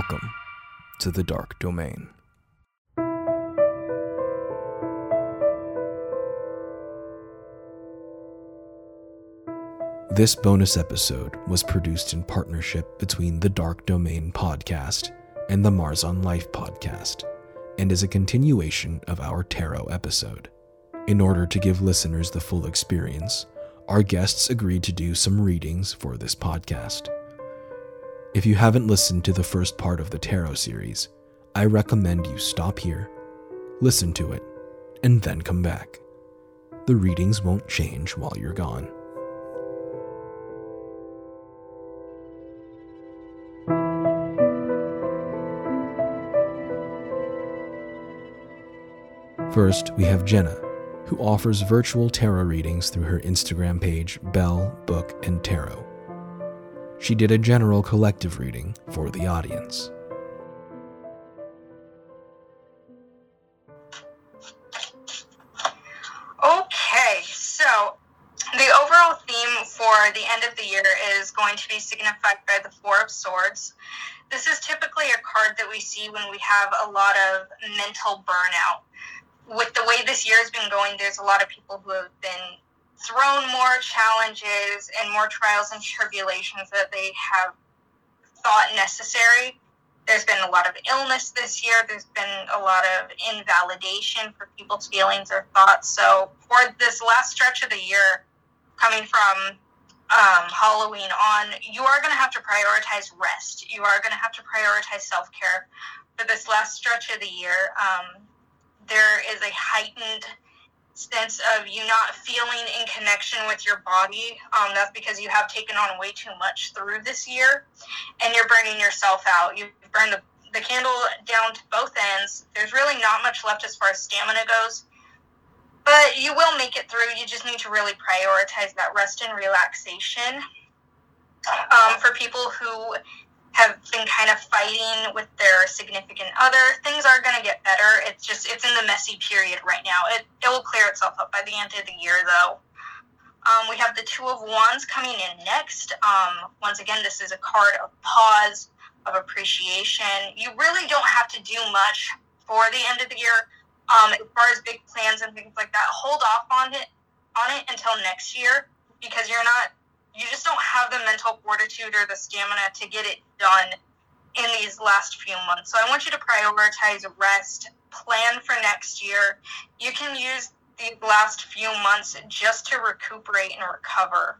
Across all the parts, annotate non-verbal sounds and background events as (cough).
Welcome to the Dark Domain. This bonus episode was produced in partnership between the Dark Domain podcast and the Mars on Life podcast, and is a continuation of our tarot episode. In order to give listeners the full experience, our guests agreed to do some readings for this podcast. If you haven't listened to the first part of the tarot series, I recommend you stop here, listen to it, and then come back. The readings won't change while you're gone. First, we have Jenna, who offers virtual tarot readings through her Instagram page, Bell, Book, and Tarot she did a general collective reading for the audience. Okay, so the overall theme for the end of the year is going to be signified by the Four of Swords. This is typically a card that we see when we have a lot of mental burnout. With the way this year has been going, there's a lot of people who have been thrown more challenges and more trials and tribulations that they have thought necessary. There's been a lot of illness this year. There's been a lot of invalidation for people's feelings or thoughts. So, for this last stretch of the year, coming from um, Halloween on, you are going to have to prioritize rest. You are going to have to prioritize self care. For this last stretch of the year, um, there is a heightened sense of you not feeling in connection with your body. Um, that's because you have taken on way too much through this year and you're burning yourself out. You've burned the, the candle down to both ends. There's really not much left as far as stamina goes. But you will make it through. You just need to really prioritize that rest and relaxation. Um, for people who have been kind of fighting with their significant other. Things are going to get better. It's just it's in the messy period right now. It it will clear itself up by the end of the year, though. Um, we have the Two of Wands coming in next. Um, once again, this is a card of pause, of appreciation. You really don't have to do much for the end of the year. Um, as far as big plans and things like that, hold off on it on it until next year because you're not you just don't have the mental fortitude or the stamina to get it done in these last few months. So I want you to prioritize rest, plan for next year. You can use these last few months just to recuperate and recover.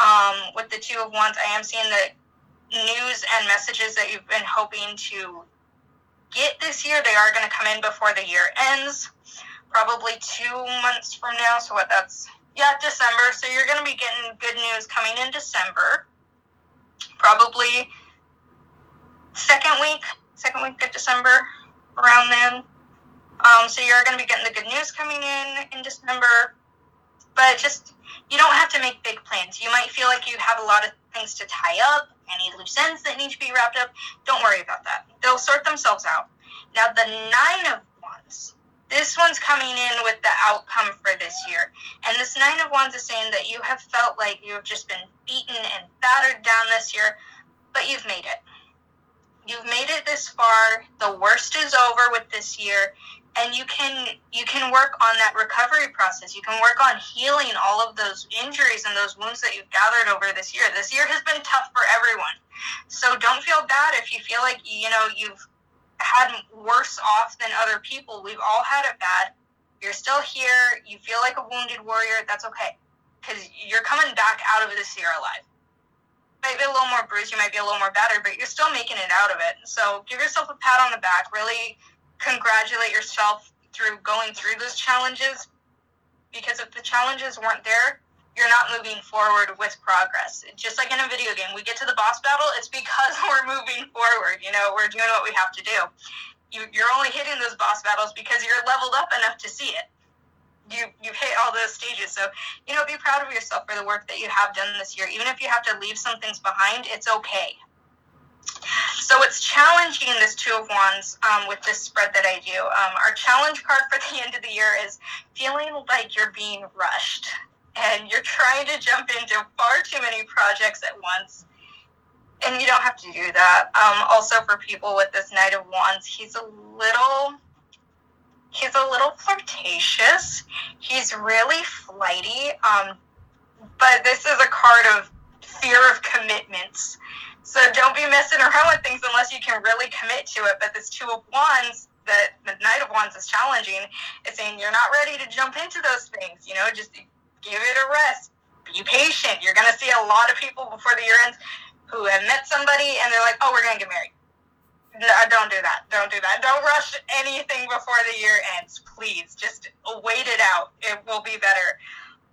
Um, with the Two of Wands, I am seeing the news and messages that you've been hoping to get this year. They are going to come in before the year ends, probably two months from now. So what that's yeah, December. So you're going to be getting good news coming in December. Probably second week, second week of December, around then. Um, so you're going to be getting the good news coming in in December. But just, you don't have to make big plans. You might feel like you have a lot of things to tie up, any loose ends that need to be wrapped up. Don't worry about that. They'll sort themselves out. Now, the Nine of Wands this one's coming in with the outcome for this year. And this Nine of Wands is saying that you have felt like you have just been beaten and battered down this year, but you've made it. You've made it this far. The worst is over with this year. And you can you can work on that recovery process. You can work on healing all of those injuries and those wounds that you've gathered over this year. This year has been tough for everyone. So don't feel bad if you feel like you know you've had worse off than other people. We've all had it bad. You're still here. You feel like a wounded warrior. That's okay. Because you're coming back out of this year alive. You might be a little more bruised. You might be a little more battered, but you're still making it out of it. So give yourself a pat on the back. Really congratulate yourself through going through those challenges. Because if the challenges weren't there, you're not moving forward with progress. Just like in a video game, we get to the boss battle, it's because (laughs) we're moving forward. You know, we're doing what we have to do. You, you're only hitting those boss battles because you're leveled up enough to see it. You you've hit all those stages, so you know, be proud of yourself for the work that you have done this year. Even if you have to leave some things behind, it's okay. So it's challenging this Two of Wands um, with this spread that I do. Um, our challenge card for the end of the year is feeling like you're being rushed and you're trying to jump into far too many projects at once. And you don't have to do that. Um, also, for people with this Knight of Wands, he's a little. He's a little flirtatious. He's really flighty. Um, but this is a card of fear of commitments. So don't be messing around with things unless you can really commit to it. But this Two of Wands, that the Knight of Wands is challenging, is saying you're not ready to jump into those things. You know, just give it a rest. Be patient. You're going to see a lot of people before the year ends who have met somebody and they're like, oh, we're going to get married. No, don't do that. Don't do that. Don't rush anything before the year ends, please. Just wait it out. It will be better.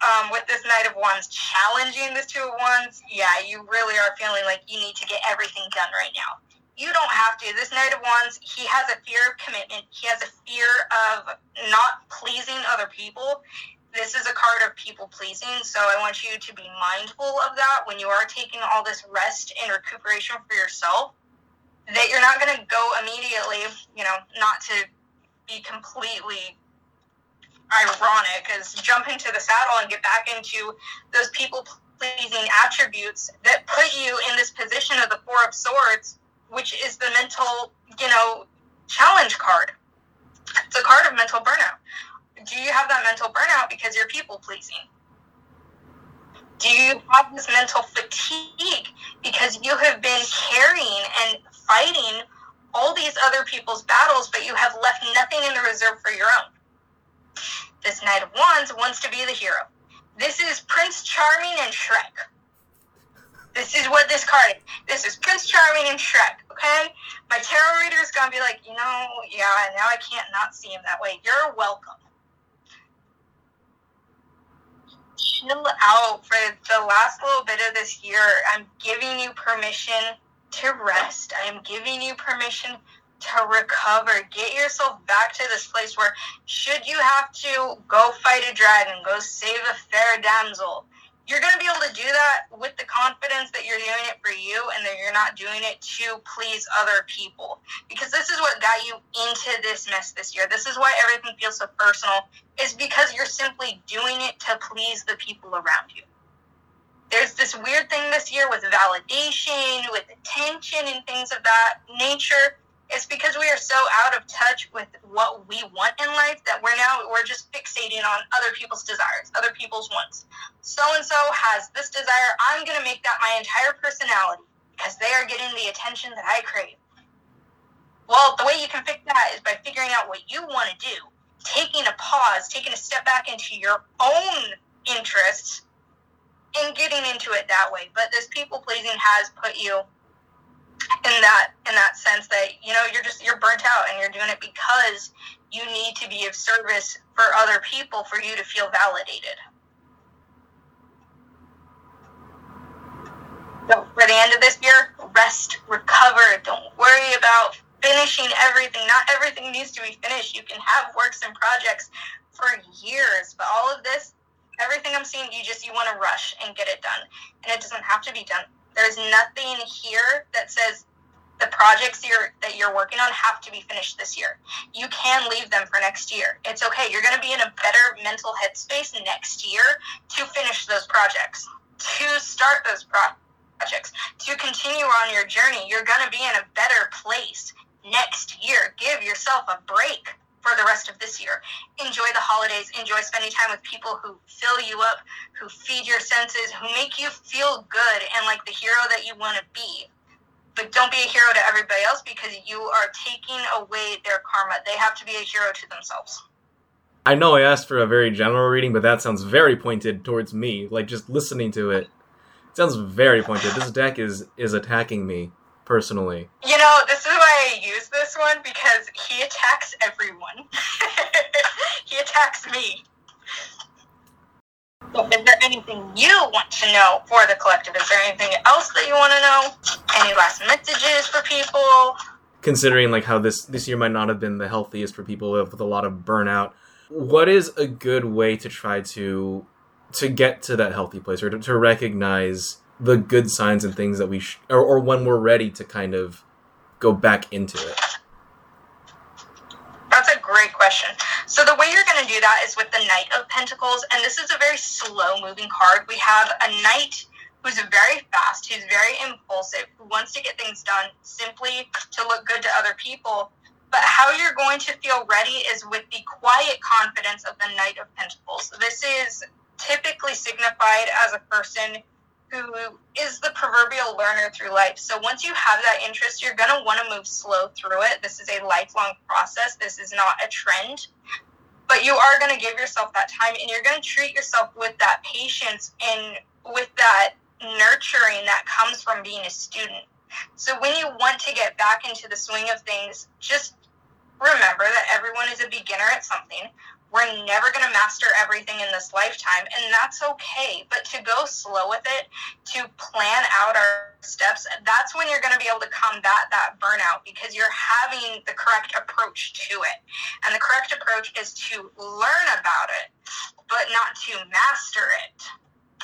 Um, with this Knight of Wands challenging this Two of Wands, yeah, you really are feeling like you need to get everything done right now. You don't have to. This Knight of Wands, he has a fear of commitment. He has a fear of not pleasing other people this is a card of people pleasing, so I want you to be mindful of that when you are taking all this rest and recuperation for yourself. That you're not going to go immediately, you know, not to be completely ironic, is jump into the saddle and get back into those people pleasing attributes that put you in this position of the Four of Swords, which is the mental, you know, challenge card. It's a card of mental burnout do you have that mental burnout because you're people pleasing? Do you have this mental fatigue because you have been carrying and fighting all these other people's battles, but you have left nothing in the reserve for your own? This Knight of Wands wants to be the hero. This is Prince Charming and Shrek. This is what this card is. This is Prince Charming and Shrek, okay? My tarot reader is going to be like, you know, yeah, now I can't not see him that way. You're welcome. Chill out for the last little bit of this year. I'm giving you permission to rest. I am giving you permission to recover. Get yourself back to this place where, should you have to go fight a dragon, go save a fair damsel, you're going to be able to do that with the confidence that you're doing it for you and that you're not doing it to please other people. Because this is what got you into this mess this year. This is why everything feels so personal, is because you're simply doing it to please the people around you. There's this weird thing this year with validation, with attention, and things of that nature it's because we are so out of touch with what we want in life that we're now we're just fixating on other people's desires, other people's wants. So and so has this desire. I'm going to make that my entire personality because they are getting the attention that I crave. Well, the way you can fix that is by figuring out what you want to do, taking a pause, taking a step back into your own interests, and getting into it that way. But this people pleasing has put you in that in that sense that you know you're just you're burnt out and you're doing it because you need to be of service for other people for you to feel validated. So for the end of this year, rest, recover. Don't worry about finishing everything. Not everything needs to be finished. You can have works and projects for years, but all of this, everything I'm seeing, you just you want to rush and get it done, and it doesn't have to be done there's nothing here that says the projects you're, that you're working on have to be finished this year. You can leave them for next year. It's okay. You're going to be in a better mental headspace next year to finish those projects, to start those projects, to continue on your journey. You're going to be in a better place next year. Give yourself a break for the rest of this year. Enjoy the holidays. Enjoy spending time with people who fill you up, who feed your senses, who make you feel good and like the hero that you want to be. But don't be a hero to everybody else because you are taking away their karma. They have to be a hero to themselves. I know I asked for a very general reading, but that sounds very pointed towards me. Like just listening to it, it sounds very pointed. This deck is is attacking me personally. You know, this is why I use this one because he attacks everyone. (laughs) he attacks me. So is there anything you want to know for the collective? Is there anything else that you want to know? Any last messages for people? Considering like how this this year might not have been the healthiest for people with, with a lot of burnout, what is a good way to try to to get to that healthy place or to, to recognize the good signs and things that we sh- or, or when we're ready to kind of go back into it? That's a great question. So the way you're going to do that is with the Knight of Pentacles, and this is a very slow moving card. We have a knight who's very fast, who's very impulsive, who wants to get things done simply to look good to other people. But how you're going to feel ready is with the quiet confidence of the Knight of Pentacles. This is typically signified as a person who is the proverbial learner through life. So once you have that interest, you're going to want to move slow through it. This is a lifelong process. This is not a trend. But you are going to give yourself that time and you're going to treat yourself with that patience and with that nurturing that comes from being a student. So when you want to get back into the swing of things, just remember that everyone is a beginner at something. We're never going to master everything in this lifetime, and that's okay. But to go slow with it, to plan out our steps, that's when you're going to be able to combat that burnout because you're having the correct approach to it. And the correct approach is to learn about it, but not to master it.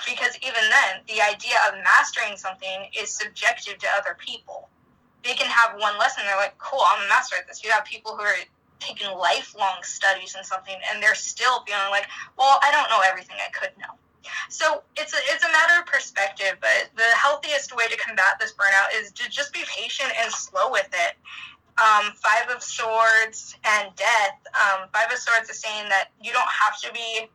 Because even then, the idea of mastering something is subjective to other people. They can have one lesson, they're like, cool, I'm a master at this. You have people who are taken lifelong studies in something and they're still feeling like, well, I don't know everything I could know. So it's a, it's a matter of perspective, but the healthiest way to combat this burnout is to just be patient and slow with it. Um, five of Swords and Death. Um, five of Swords is saying that you don't have to be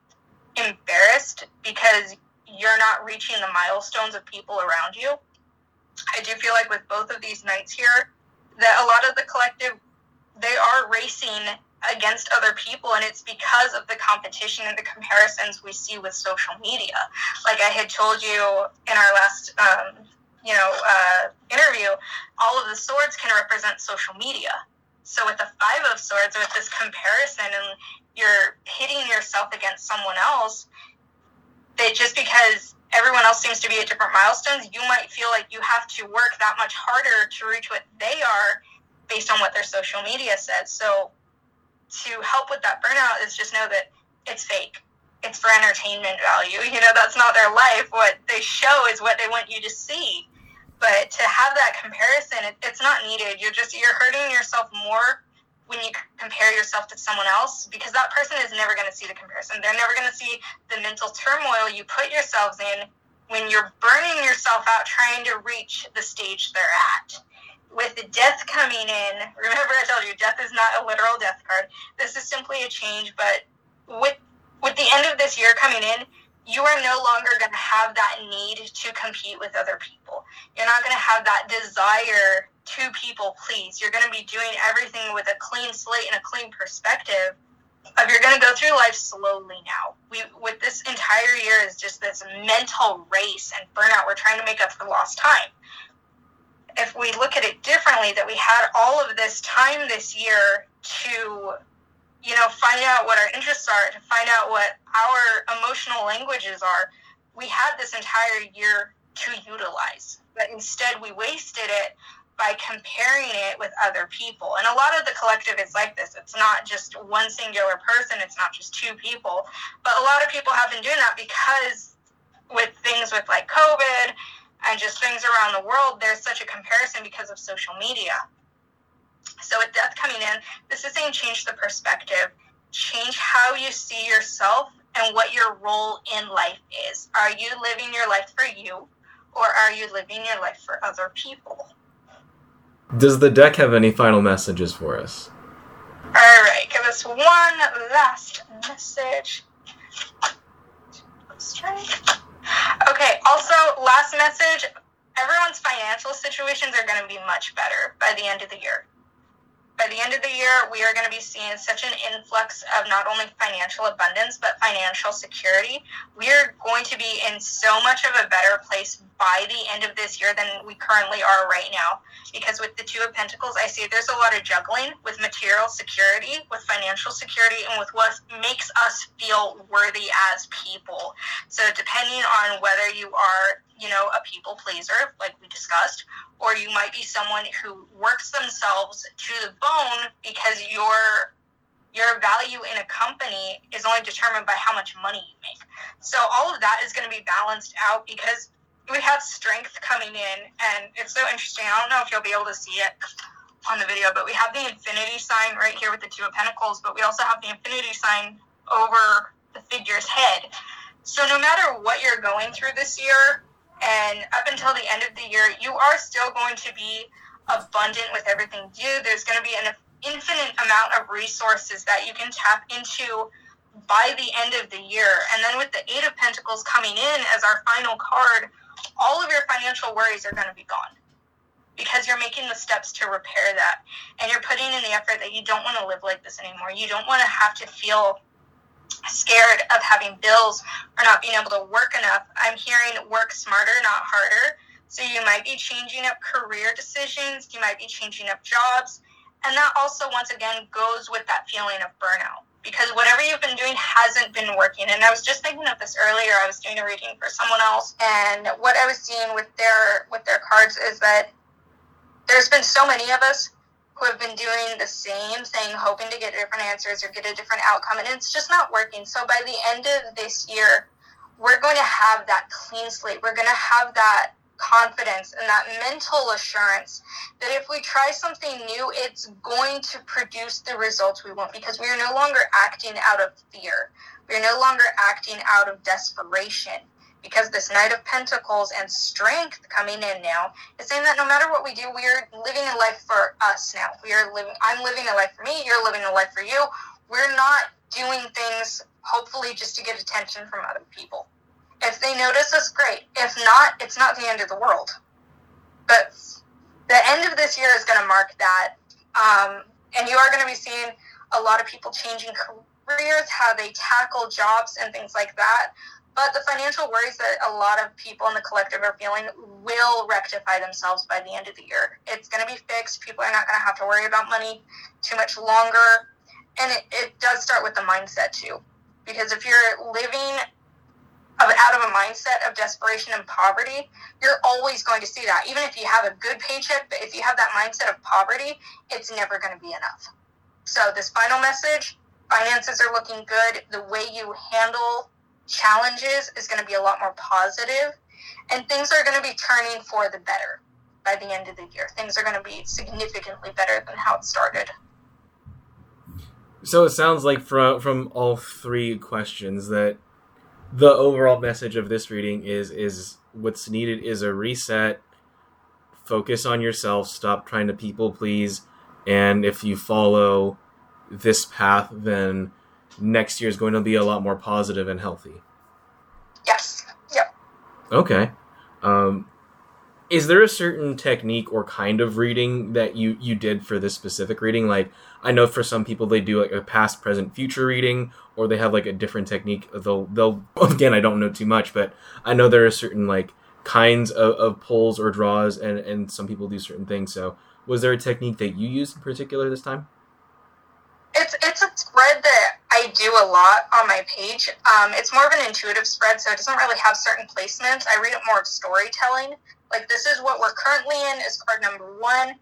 embarrassed because you're not reaching the milestones of people around you. I do feel like with both of these knights here, that a lot of the collective they are racing against other people and it's because of the competition and the comparisons we see with social media. Like i had told you in our last um, you know uh, interview all of the swords can represent social media. So with the five of swords with this comparison and you're hitting yourself against someone else that just because everyone else seems to be at different milestones you might feel like you have to work that much harder to reach what they are based on what their social media says. So to help with that burnout is just know that it's fake. It's for entertainment value. (laughs) You know, that's not their life. What they show is what they want you to see. But to have that comparison, it, it's not needed. You're just you're hurting yourself more when you compare yourself to someone else because that person is never going to see the comparison. They're never going to see the mental turmoil you put yourselves in when you're burning yourself out trying to reach the stage they're at with the death coming in, remember I told you death is not a literal death card. This is simply a change, but with with the end of this year coming in, you are no longer going to have that need to compete with other people. You're not going to have that desire to people please. You're going to be doing everything with a clean slate and a clean perspective of you're going to go through life slowly now. We with this entire year is just this mental race and burnout. We're trying to make up for lost time if we look at it differently, that we had all of this time this year to, you know, find out what our interests are, to find out what our emotional languages are, we had this entire year to utilize. But instead, we wasted it by comparing it with other people. And a lot of the collective is like this. It's not just one singular person, it's not just two people. But a lot of people have been doing that because with things with like COVID and just things around the world, there's such a comparison because of social media. So with death coming in, this is saying change the perspective, change how you see yourself and what your role in life is. Are you living your life for you or are you living your life for other people? Does the deck have any final messages for us? All right, give us one last message. Strike. Okay, also, last message everyone's financial situations are going to be much better by the end of the year. By the end of the year, we are going to be seeing such an influx of not only financial abundance, but financial security. We are going to be in so much of a better place by the end of this year than we currently are right now. Because with the Two of Pentacles, I see there's a lot of juggling with material security, with financial security, and with what makes us feel worthy as people. So, depending on whether you are you know, a people pleaser, like we discussed, or you might be someone who works themselves to the bone because your your value in a company is only determined by how much money you make. So all of that is going to be balanced out because we have strength coming in, and it's so interesting. I don't know if you'll be able to see it on the video, but we have the infinity sign right here with the two of pentacles, but we also have the infinity sign over the figure's head. So no matter what you're going through this year, and up until the end of the year, you are still going to be abundant with everything you do. There's going to be an infinite amount of resources that you can tap into by the end of the year. And then with the Eight of Pentacles coming in as our final card, all of your financial worries are going to be gone because you're making the steps to repair that and you're putting in the effort that you don't want to live like this anymore. You don't want to have to feel scared of having bills or not being able to work enough. I'm hearing work smarter, not harder. So you might be changing up career decisions, you might be changing up jobs. And that also, once again, goes with that feeling of burnout because whatever you've been doing hasn't been working. And I was just thinking of this earlier. I was doing a reading for someone else, and what I was seeing with their with their cards is that there's been so many of us who have been doing the same thing, hoping to get different answers or get a different outcome, and it's just not working. So by the end of this year, we're going to have that clean slate. We're going to have that confidence and that mental assurance that if we try something new, it's going to produce the results we want because we are no longer acting out of fear. We are no longer acting out of desperation because this Knight of Pentacles and strength coming in now is saying that no matter what we do, we are living a life for us now. We are living, I'm living a life for me, you're living a life for you. We're not doing things hopefully just to get attention from other people. If they notice us, great. If not, it's not the end of the world. But the end of this year is going to mark that. Um, and you are going to be seeing a lot of people changing careers, how they tackle jobs and things like that. But the financial worries that a lot of people in the collective are feeling will rectify themselves by the end of the year. It's going to be fixed. People are not going to have to worry about money too much longer. And it, it does start with the mindset too. Because if you're living out of a mindset of desperation and poverty, you're always going to see that. Even if you have a good paycheck, but if you have that mindset of poverty, it's never going to be enough. So, this final message finances are looking good. The way you handle challenges is going to be a lot more positive and things are going to be turning for the better by the end of the year. Things are going to be significantly better than how it started. So it sounds like from from all three questions that the overall message of this reading is is what's needed is a reset, focus on yourself, stop trying to people please, and if you follow this path then next year is going to be a lot more positive and healthy. Yes. Yep. Okay. Um, is there a certain technique or kind of reading that you you did for this specific reading? Like I know for some people they do like a past, present, future reading, or they have like a different technique. They'll they'll (laughs) again I don't know too much, but I know there are certain like kinds of, of pulls or draws, and and some people do certain things. So was there a technique that you used in particular this time? It's it's a spread that I do a lot on my page. Um, it's more of an intuitive spread, so it doesn't really have certain placements. I read it more of storytelling. Like this is what we're currently in is card number one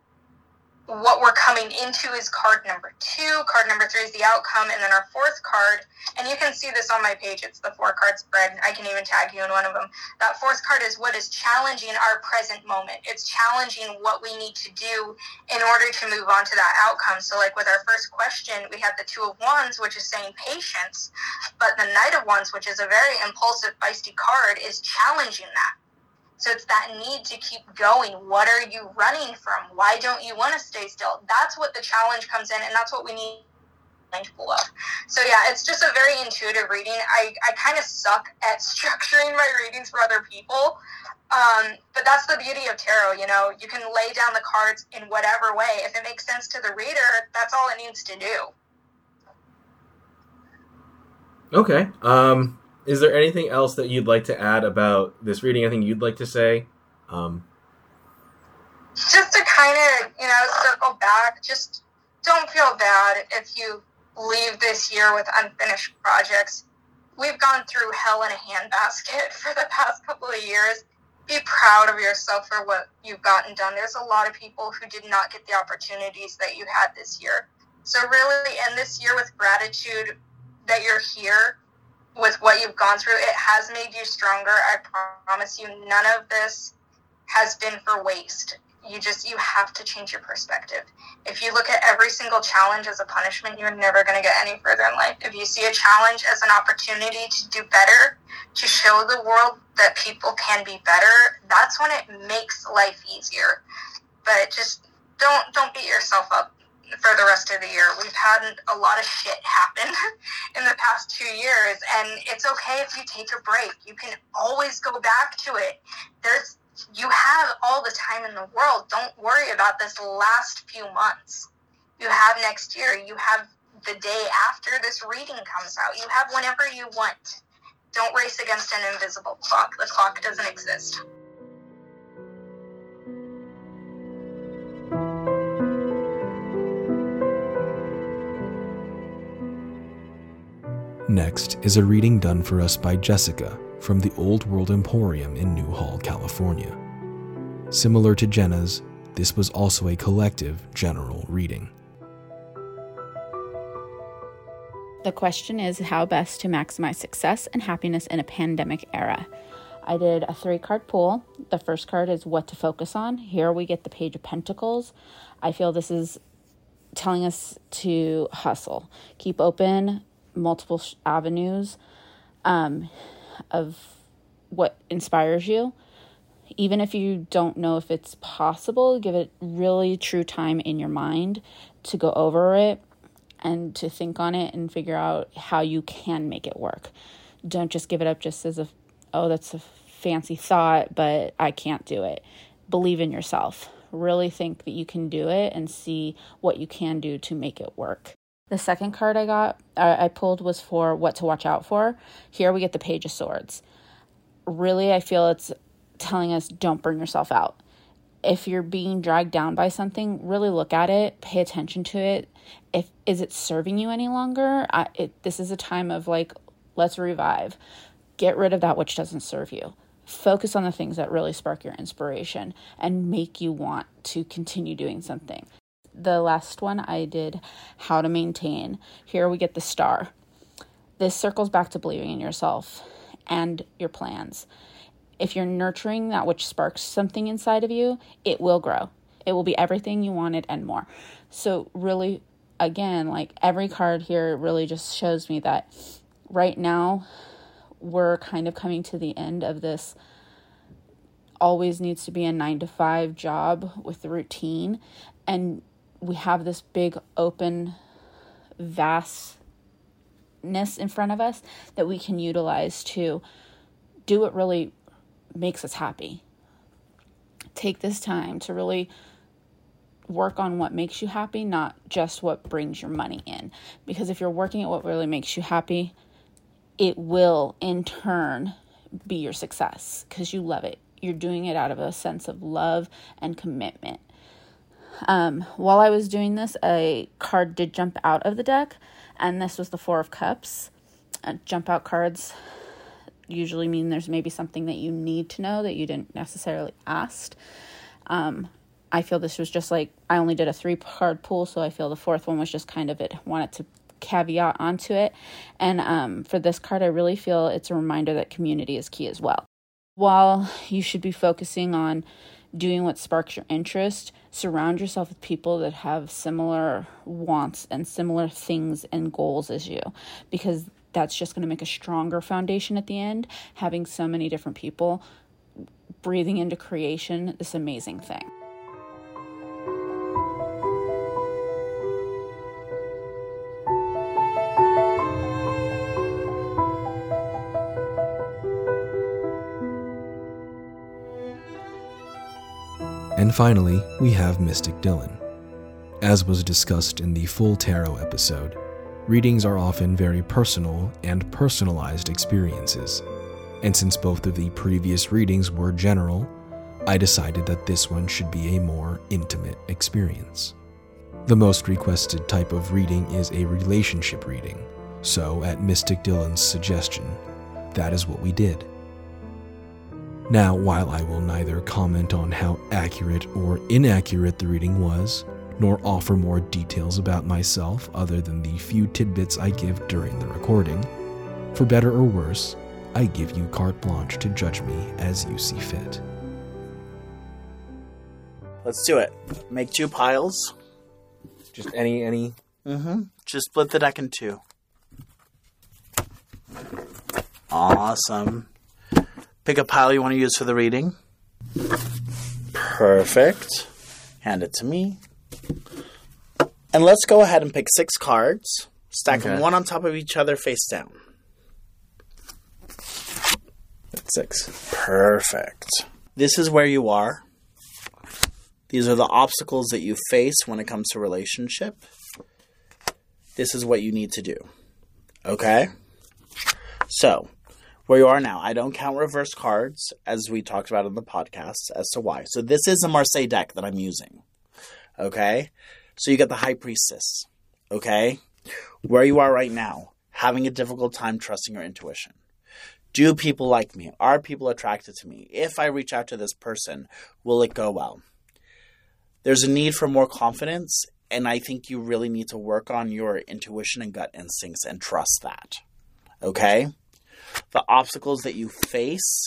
what we're coming into is card number two. Card number three is the outcome, and then our fourth card, and you can see this on my page. It's the four card spread. I can even tag you in one of them. That fourth card is what is challenging our present moment. It's challenging what we need to do in order to move on to that outcome. So, like with our first question, we have the Two of Wands, which is saying patience, but the Knight of Wands, which is a very impulsive, feisty card, is challenging that so it's that need to keep going. What are you running from? Why don't you want to stay still? That's what the challenge comes in, and that's what we need of. So yeah, it's just a very intuitive reading. I, I kind of suck at (laughs) structuring my readings for other people. Um, but that's the beauty of tarot, you know, you can lay down the cards in whatever way. If it makes sense to the reader, that's all it needs to do. Okay. Um, is there anything else that you'd like to add about this reading? Anything you'd like to say? Um, just to kind of, you know, circle back, just don't feel bad if you leave this year with unfinished projects. We've gone through hell in a handbasket (laughs) for the past couple of years. Be proud of yourself for what you've gotten done. There's a lot of people who did not get the opportunities that you had this year. So, really end this year with gratitude that you're here with what you've gone through. It has made you stronger. I promise you, none of this has been for waste you just you have to change your perspective if you look at every single challenge as a punishment you're never going to get any further in life if you see a challenge as an opportunity to do better to show the world that people can be better that's when it makes life easier but just don't don't beat yourself up for the rest of the year. We've had a lot of shit happen (laughs) in the past two years, and it's okay if you take a break. You can always go back to it. There's you have all the time in the world. Don't worry about this last few months. You have next year. You have the day after this reading comes out. You have whenever you want. Don't race against an invisible clock. The clock doesn't exist. Next is a reading done for us by Jessyica from the Olde World Emporium in Newhall, California. Similar to Jenna's, this was also a collective general reading. The question is how best to maximize success and happiness in a pandemic era. I did a three card pool. The first card is what to focus on. Here we get the Page of Pentacles. I feel this is telling us to hustle, keep open multiple avenues. Um, of what inspires you. Even if you don't know if it's possible, give it really true time in your mind to go over it and to think on it and figure out how you can make it work. Don't just give it up just as a, oh, that's a fancy thought, but I can't do it. Believe in yourself. Really think that you can do it and see what you can do to make it work. The second card I got, uh, I pulled was for what to watch out for. Here we get the Page of Swords. Really, I feel it's telling us don't burn yourself out. If you're being dragged down by something, really look at it, pay attention to it. If is it serving you any longer? I, it, this is a time of like, let's revive. Get rid of that which doesn't serve you. Focus on the things that really spark your inspiration and make you want to continue doing something the last one I did how to maintain. Here we get the star. This circles back to believing in yourself and your plans. If you're nurturing that which sparks something inside of you, it will grow. It will be everything you wanted and more. So, really, again, like every card here really just shows me that right now we're kind of coming to the end of this always needs to be a nine to five job with the routine. And we have this big open vastness in front of us that we can utilize to do what really makes us happy. Take this time to really work on what makes you happy, not just what brings your money in. Because if you're working at what really makes you happy, it will in turn be your success because you love it. You're doing it out of a sense of love and commitment. Um, while I was doing this, a card did jump out of the deck, and this was the Four of Cups. Uh, jump out cards usually mean there's maybe something that you need to know that you didn't necessarily ask. Um, I feel this was just like I only did a three card pool, so I feel the fourth one was just kind of it. Wanted to caveat onto it, and um, for this card, I really feel it's a reminder that community is key as well. While you should be focusing on doing what sparks your interest, surround yourself with people that have similar wants and similar things and goals as you because that's just going to make a stronger foundation at the end. Having so many different people breathing into creation, this amazing thing. And finally, we have Mystic Dylan. As was discussed in the full tarot episode, readings are often very personal and personalized experiences. And since both of the previous readings were general, I decided that this one should be a more intimate experience. The most requested type of reading is a relationship reading, so at Mystic Dylan's suggestion, that is what we did. Now, while I will neither comment on how accurate or inaccurate the reading was, nor offer more details about myself other than the few tidbits I give during the recording, for better or worse, I give you carte blanche to judge me as you see fit. Let's do it. Make two piles. Just any any. Mm-hmm. Just split the deck in two. Awesome. Pick a pile you want to use for the reading. Perfect. Hand it to me. And let's go ahead and pick six cards. Stack them one on top of each other face down. That's Six. Perfect. This is where you are. These are the obstacles that you face when it comes to relationship. This is what you need to do. Okay? So, where you are now, I don't count reverse cards as we talked about in the podcast as to why. So, this is a Marseille deck that I'm using. Okay? So, you get the High Priestess. Okay? Where you are right now, having a difficult time trusting your intuition. Do people like me? Are people attracted to me? If I reach out to this person, will it go well? There's a need for more confidence, and I think you really need to work on your intuition and gut instincts and trust that. Okay? The obstacles that you face,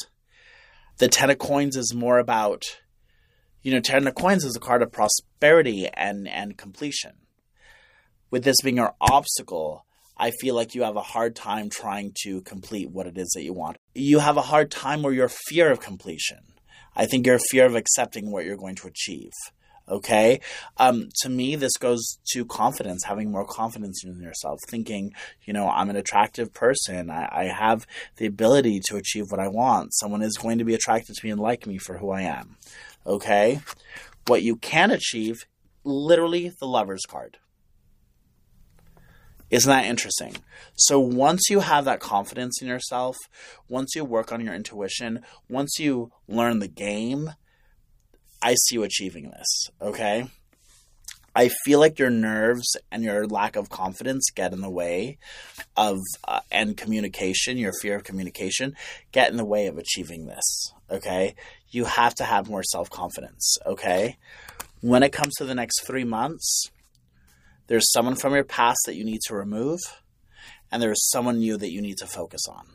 the Ten of Coins is more about, you know, Ten of Coins is a card of prosperity and, and completion. With this being your obstacle, I feel like you have a hard time trying to complete what it is that you want. You have a hard time or your fear of completion. I think your fear of accepting what you're going to achieve. Okay. Um, to me, this goes to confidence, having more confidence in yourself, thinking, you know, I'm an attractive person. I, I have the ability to achieve what I want. Someone is going to be attracted to me and like me for who I am. Okay. What you can achieve, literally the lover's card. Isn't that interesting? So once you have that confidence in yourself, once you work on your intuition, once you learn the game, I see you achieving this, okay? I feel like your nerves and your lack of confidence get in the way of, uh, and communication, your fear of communication, get in the way of achieving this, okay? You have to have more self confidence, okay? When it comes to the next three months, there's someone from your past that you need to remove, and there's someone new that you need to focus on.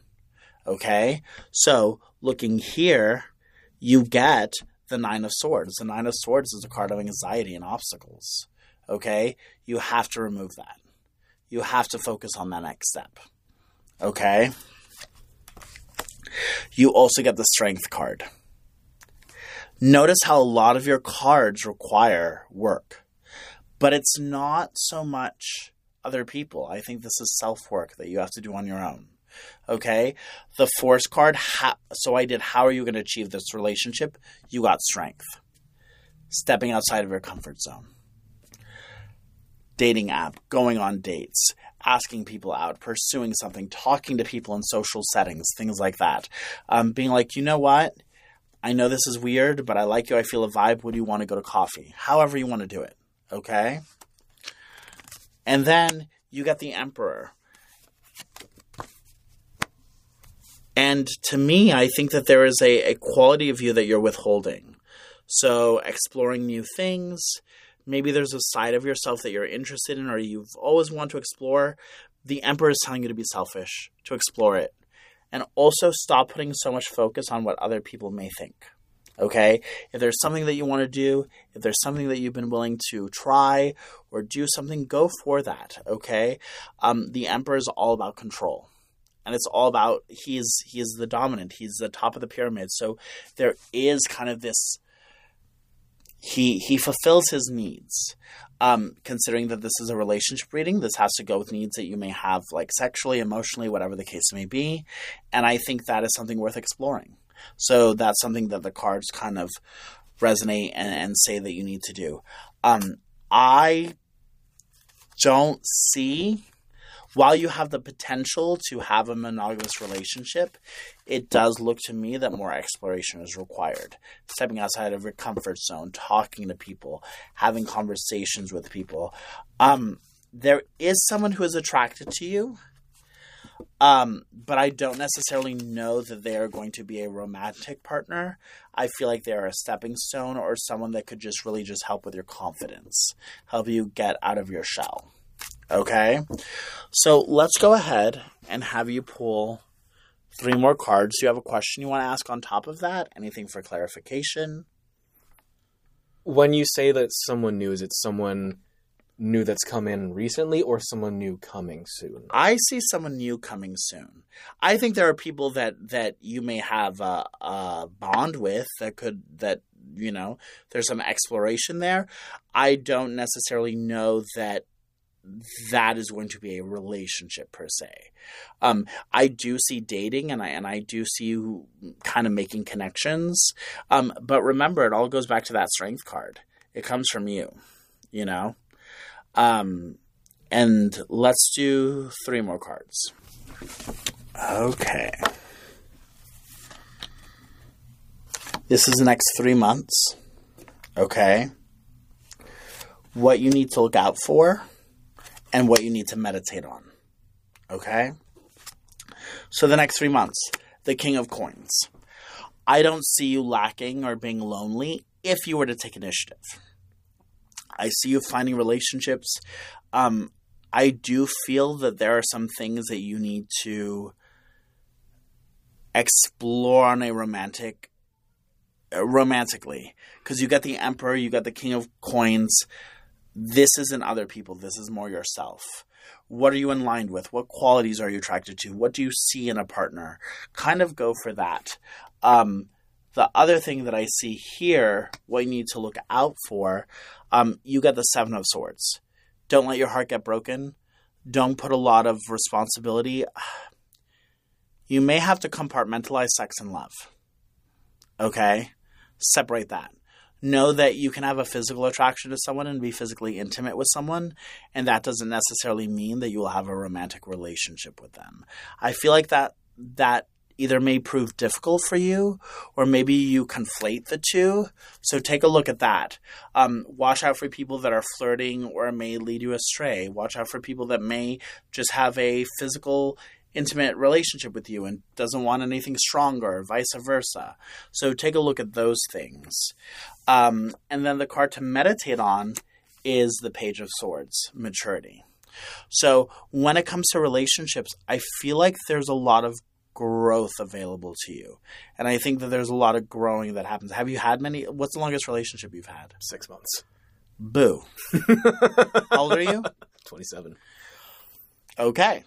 Okay? So, looking here, you get the Nine of Swords. The Nine of Swords is a card of anxiety and obstacles. Okay? You have to remove that. You have to focus on that next step. Okay? You also get the Strength card. Notice how a lot of your cards require work but it's not so much other people. I think this is self work that you have to do on your own. Okay? The force card, so I did, how are you going to achieve this relationship? You got strength. Stepping outside of your comfort zone. Dating app, going on dates, asking people out, pursuing something, talking to people in social settings, things like that. Um, being like, you know what? I know this is weird, but I like you. I feel a vibe. Would you want to go to coffee? However, you want to do it. Okay? And then you get the Emperor. And to me, I think that there is a, a quality of you that you're withholding. So, exploring new things, maybe there's a side of yourself that you're interested in or you've always wanted to explore. The Emperor is telling you to be selfish, to explore it. And also stop putting so much focus on what other people may think. Okay? If there's something that you want to do, if there's something that you've been willing to try or do something, go for that. Okay? Um, the Emperor is all about control. And it's all about he's he is the dominant. He's the top of the pyramid. So there is kind of this he he fulfills his needs. Um, considering that this is a relationship reading, this has to go with needs that you may have, like sexually, emotionally, whatever the case may be. And I think that is something worth exploring. So that's something that the cards kind of resonate and, and say that you need to do. Um, I don't see while you have the potential to have a monogamous relationship, it does look to me that more exploration is required. Stepping outside of your comfort zone, talking to people, having conversations with people. Um, there is someone who is attracted to you, um, but I don't necessarily know that they are going to be a romantic partner. I feel like they're a stepping stone or someone that could just really just help with your confidence, help you get out of your shell. Okay? So let's go ahead and have you pull three more cards. Do you have a question you want to ask on top of that? Anything for clarification? When you say that someone new, is it someone new that's come in recently or someone new coming soon? I see someone new coming soon. I think there are people that that you may have a, a bond with that could that you know there's some exploration there. I don't necessarily know that that is going to be a relationship per se. Um, I do see dating, and I and I do see you kind of making connections. Um, but remember, it all goes back to that strength card. It comes from you, you know. Um, and let's do three more cards. Okay. This is the next three months. Okay. What you need to look out for and what you need to meditate on. Okay? So, the next three months, the King of Coins. I don't see you lacking or being lonely if you were to take initiative. I see you finding relationships. Um, I do feel that there are some things that you need to explore on a romantic uh, romantically because you got the emperor you got the king of coins this isn't other people this is more yourself. What are you in line with? What qualities are you attracted to? What do you see in a partner? Kind of go for that. Um, the other thing that i see here what you need to look out for um, you get the seven of swords. Don't let your heart get broken. Don't put a lot of responsibility. You may have to compartmentalize sex and love. Okay? Separate that know that you can have a physical attraction to someone and be physically intimate with someone, and that doesn't necessarily mean that you will have a romantic relationship with them. I feel like that that either may prove difficult for you or maybe you conflate the two. So take a look at that. Um, watch out for people that are flirting or may lead you astray. Watch out for people that may just have a physical intimate relationship with you and doesn't want anything stronger, vice versa. So take a look at those things. Um, and then the card to meditate on is the Page of Swords, maturity. So when it comes to relationships, I feel like there's a lot of growth available to you. And I think that there's a lot of growing that happens. Have you had many? What's the longest relationship you've had? Six months. Boo. (laughs) How old are you? 27. Okay.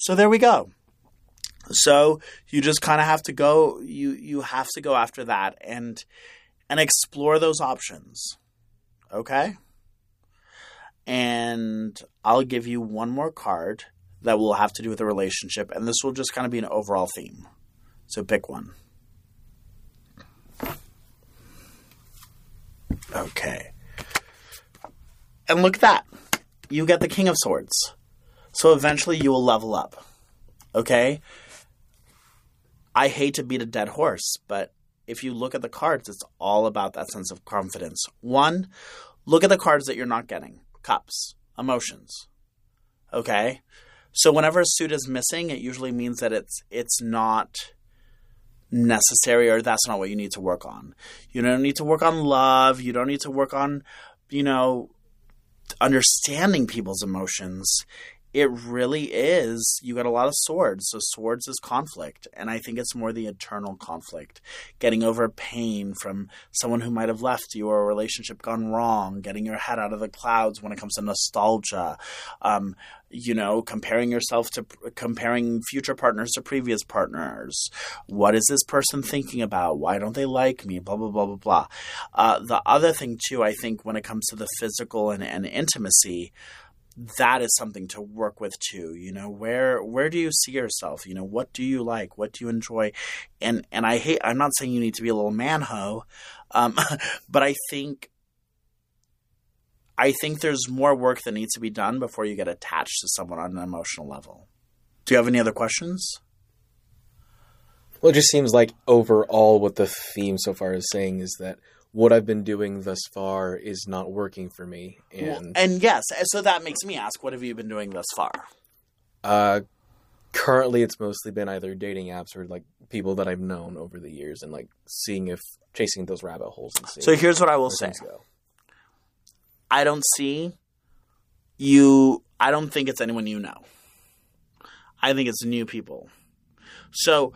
So there we go. So you just kind of have to go you you have to go after that and and explore those options. Okay? And I'll give you one more card that will have to do with a relationship and this will just kind of be an overall theme. So pick one. Okay. And look at that. You get the King of Swords. So eventually you will level up. Okay? I hate to beat a dead horse, but if you look at the cards, it's all about that sense of confidence. One, look at the cards that you're not getting cups, emotions. Okay? So whenever a suit is missing, it usually means that it's it's not necessary or that's not what you need to work on. You don't need to work on love, you don't need to work on, you know, understanding people's emotions it really is you got a lot of swords. So swords is conflict and i think it's more the internal conflict. Getting over pain from someone who might have left you or a relationship gone wrong getting your head out of the clouds when it comes to nostalgia um, you know comparing yourself to comparing future partners to previous partners. What is this person thinking about? Why don't they like me? Blah blah blah blah blah. Uh, the other thing too i think when it comes to the physical and, and intimacy that is something to work with too you know where where do you see yourself? You know what do you like? What do you enjoy? And and i hate i'm not saying you need to be a little manho um, (laughs) but i think i think there's more work that needs to be done before you get attached to someone on an emotional level. Do you have any other questions? Well, it just seems like overall what the theme so far is saying is that what I've been doing thus far is not working for me, and and yes so that makes me ask what have you been doing thus far uh, currently it's mostly been either dating apps or like people that I've known over the years, and like seeing if chasing those rabbit holes. And seeing so here's what i will say. I don't see you. I don't think it's anyone you know. I think it's new people. So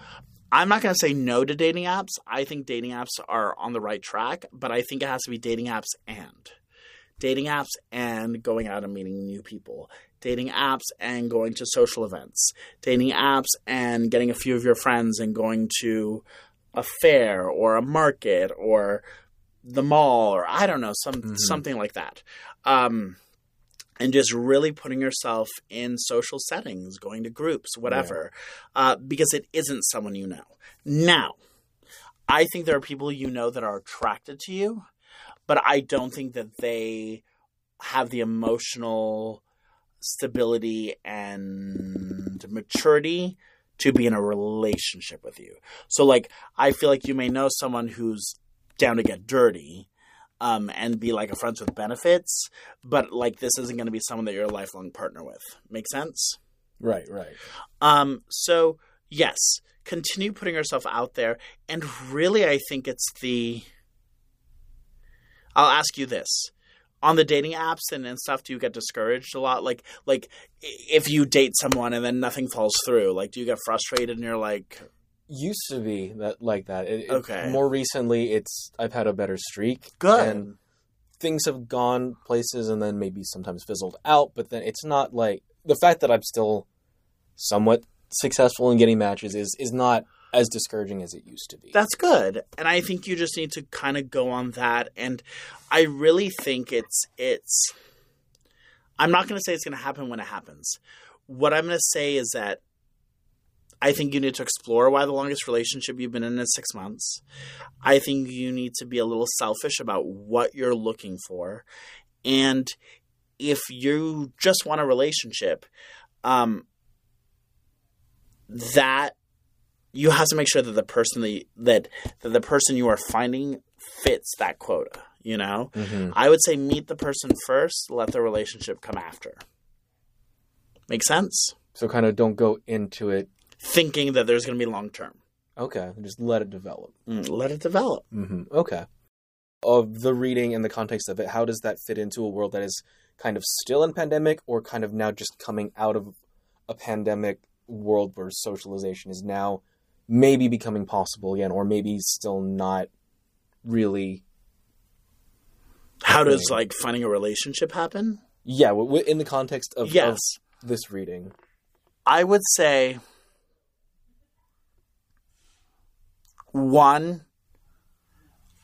I'm not going to say no to dating apps. I think dating apps are on the right track, but I think it has to be dating apps and dating apps and going out and meeting new people. Dating apps and going to social events. Dating apps and getting a few of your friends and going to a fair or a market or the mall or I don't know some Mhm. something like that. Um, and just really putting yourself in social settings, going to groups, whatever, uh, because it isn't someone you know. Now, I think there are people you know that are attracted to you, but I don't think that they have the emotional stability and maturity to be in a relationship with you. So, like, I feel like you may know someone who's down to get dirty um, and be like a friends with benefits, but like this isn't going to be someone that you're a lifelong partner with. Make sense? Right, right. Um, so yes, continue putting yourself out there, and really, I think it's the. I'll ask you this: on the dating apps and, and stuff, do you get discouraged a lot? Like, like if you date someone and then nothing falls through, like, do you get frustrated and you're like, Used to be that like that. It, it- Okay. more recently, it's I've had a better streak. good? And things have gone places and then maybe sometimes fizzled out, but then it's not like the fact that I'm still somewhat successful in getting matches is is not as discouraging as it used to be. That's good. And I think you just need to kind of go on that and I really think it's it's I'm not going to say it's going to happen when it happens. What I'm going to say is that I think you need to explore why the longest relationship you've been in is 6 months. I think you need to be a little selfish about what you're looking for. And if you just want a relationship, um that you have to make sure that the person that, you- that that the person you are finding fits that quota. You know, Mhm. I would say meet the person first, let the relationship come after. Make sense? So kind of don't go into it. Thinking that there's going to be long term. Okay, just let it develop. Mm, let it develop. hmm Okay. Of the reading and the context of it, how does that fit into a world that is kind of still in pandemic, or kind of now just coming out of a pandemic world where socialization is now maybe becoming possible again, or maybe still not really? How does like finding a relationship happen? Yeah, in the context of, of yes, this reading. I would say one.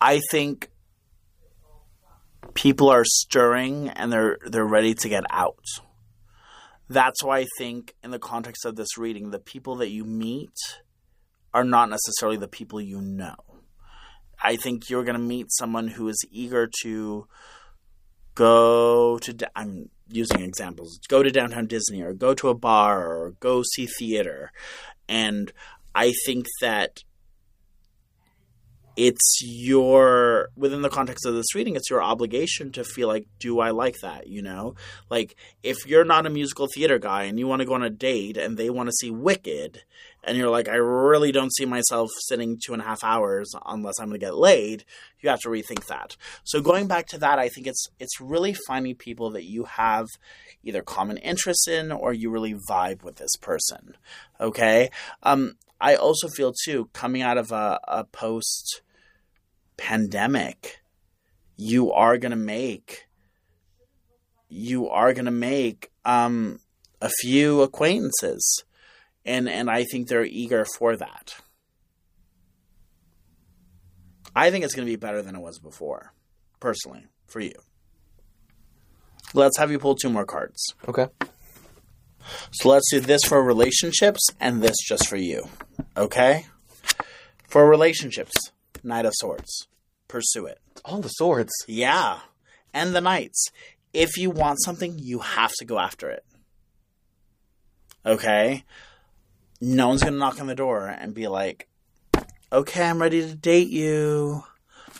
I think people are stirring and they're they're ready to get out. That's why I think in the context of this reading, the people that you meet are not necessarily the people you know. I think you're going to meet someone who is eager to go to I'm using examples. Go to downtown Disney or go to a bar or go see theater. And I think that it's your within the context of this reading it's your obligation to feel like do i like that? You know? Like if you're not a musical theater guy and you want to go on a date and they want to see wicked and you're like i really don't see myself sitting two and a half hours unless i'm going to get laid you have to rethink that. So going back to that i think it's it's really finding people that you have either common interests in or you really vibe with this person okay? Um i also feel too coming out of a, a post pandemic you are to make you are to make um a few acquaintances and and I think they're eager for that. I think it's to be better than it was before, personally, for you. Let's have you pull two more cards. Okay. So let's do this for relationships and this just for you. Okay? For relationships, Knight of Swords. Pursue it. All the swords. Yeah. And the Knights. If you want something, you have to go after it. Okay? No one's going to knock on the door and be like, okay, I'm ready to date you.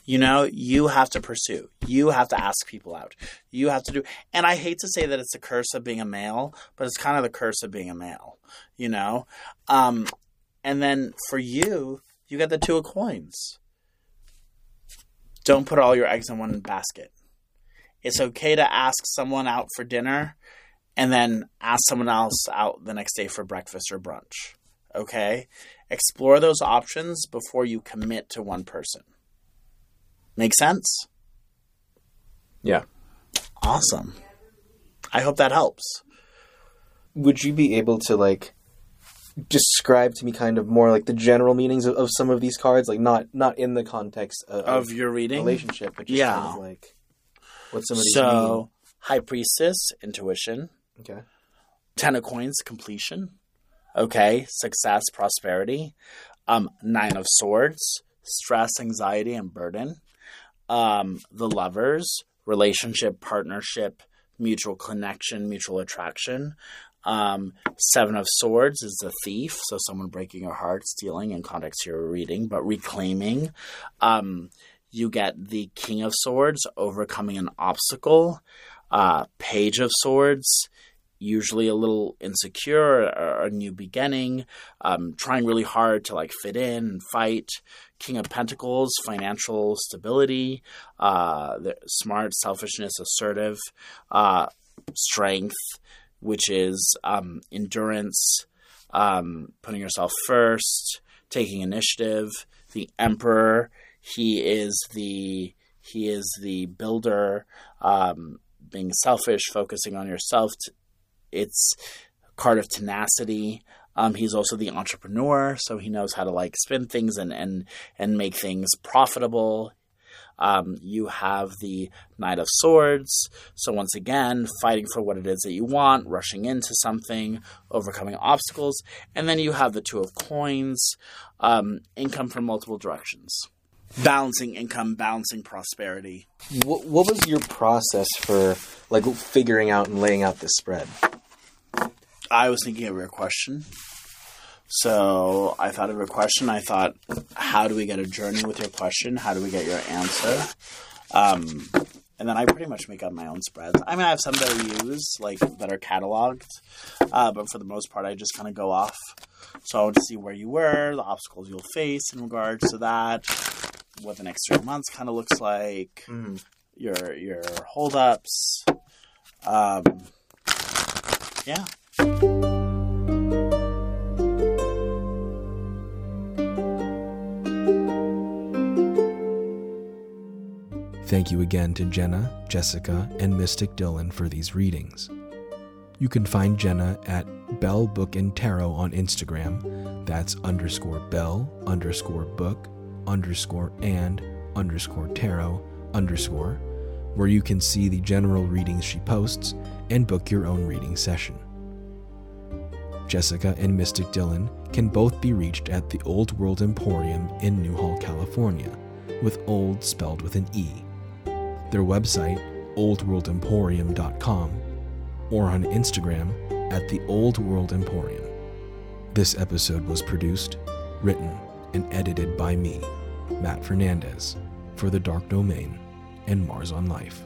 You know, you have to pursue. You have to ask people out. You have to do. And I hate to say that it's a curse of being a male, but it's kind of the curse of being a male. You know, um, and then for you, you got the two of coins. Don't put all your eggs in one basket. It's okay to ask someone out for dinner and then ask someone else out the next day for breakfast or brunch. Okay? Explore those options before you commit to one person. Make sense? Yeah. Awesome. I hope that helps. Would you be able to like describe to me kind of more like the general meanings of, of some of these cards, like not not in the context of, Of your reading? relationship, but just Yeah. kind of like what some of these So, High Priestess, intuition. Okay. Ten of Coins, completion. Okay, success, prosperity. Um, Nine of Swords, stress, anxiety, and burden. Um, the Lovers, relationship, partnership, mutual connection, mutual attraction. Um, Seven of Swords is the thief, so someone breaking your heart, stealing in context your reading, but reclaiming. Um, you get the King of Swords, overcoming an obstacle. Uh, Page of Swords, usually a little insecure, or a new beginning, um, trying really hard to like fit in and fight. King of Pentacles, financial stability, uh, smart, selfishness, assertive, uh, strength, which is um, endurance, um, putting yourself first, taking initiative. The Emperor, he is the he is the builder, um, being selfish, focusing on yourself. It's card of tenacity. Um, he's also the entrepreneur, so he knows how to like spin things and and and make things profitable. Um, you have the Knight of Swords. So, once again, fighting for what it is that you want, rushing into something, overcoming obstacles. And then you have the Two of Coins, um, income from multiple directions. Balancing income, balancing prosperity. What, what was your process for like figuring out and laying out this spread? I was thinking of your question. So I thought of a question. I thought, how do we get a journey with your question? How do we get your answer? Um, and then I pretty much make up my own spreads. I mean, I have some that I use, like that are cataloged, uh, but for the most part, I just kind of go off. So I want to see where you were, the obstacles you'll face in regards to that, what the next three months kind of looks like, Mm. your your holdups. Um, yeah. Thank you again to Jenna, Jessyica, and Mystic Dylan for these readings. You can find Jenna at Bell Book and Tarot on Instagram. That's underscore Bell underscore book underscore and underscore tarot underscore, where you can see the general readings she posts and book your own reading session. Jessyica and Mystic Dylan can both be reached at the Olde World Emporium in Newhall, California, with old spelled with an E. Their website, oldworldemporium.com, or on Instagram at the Olde World Emporium. This episode was produced, written, and edited by me, Matt Fernandez, for The Dark Domain and Mars on Life.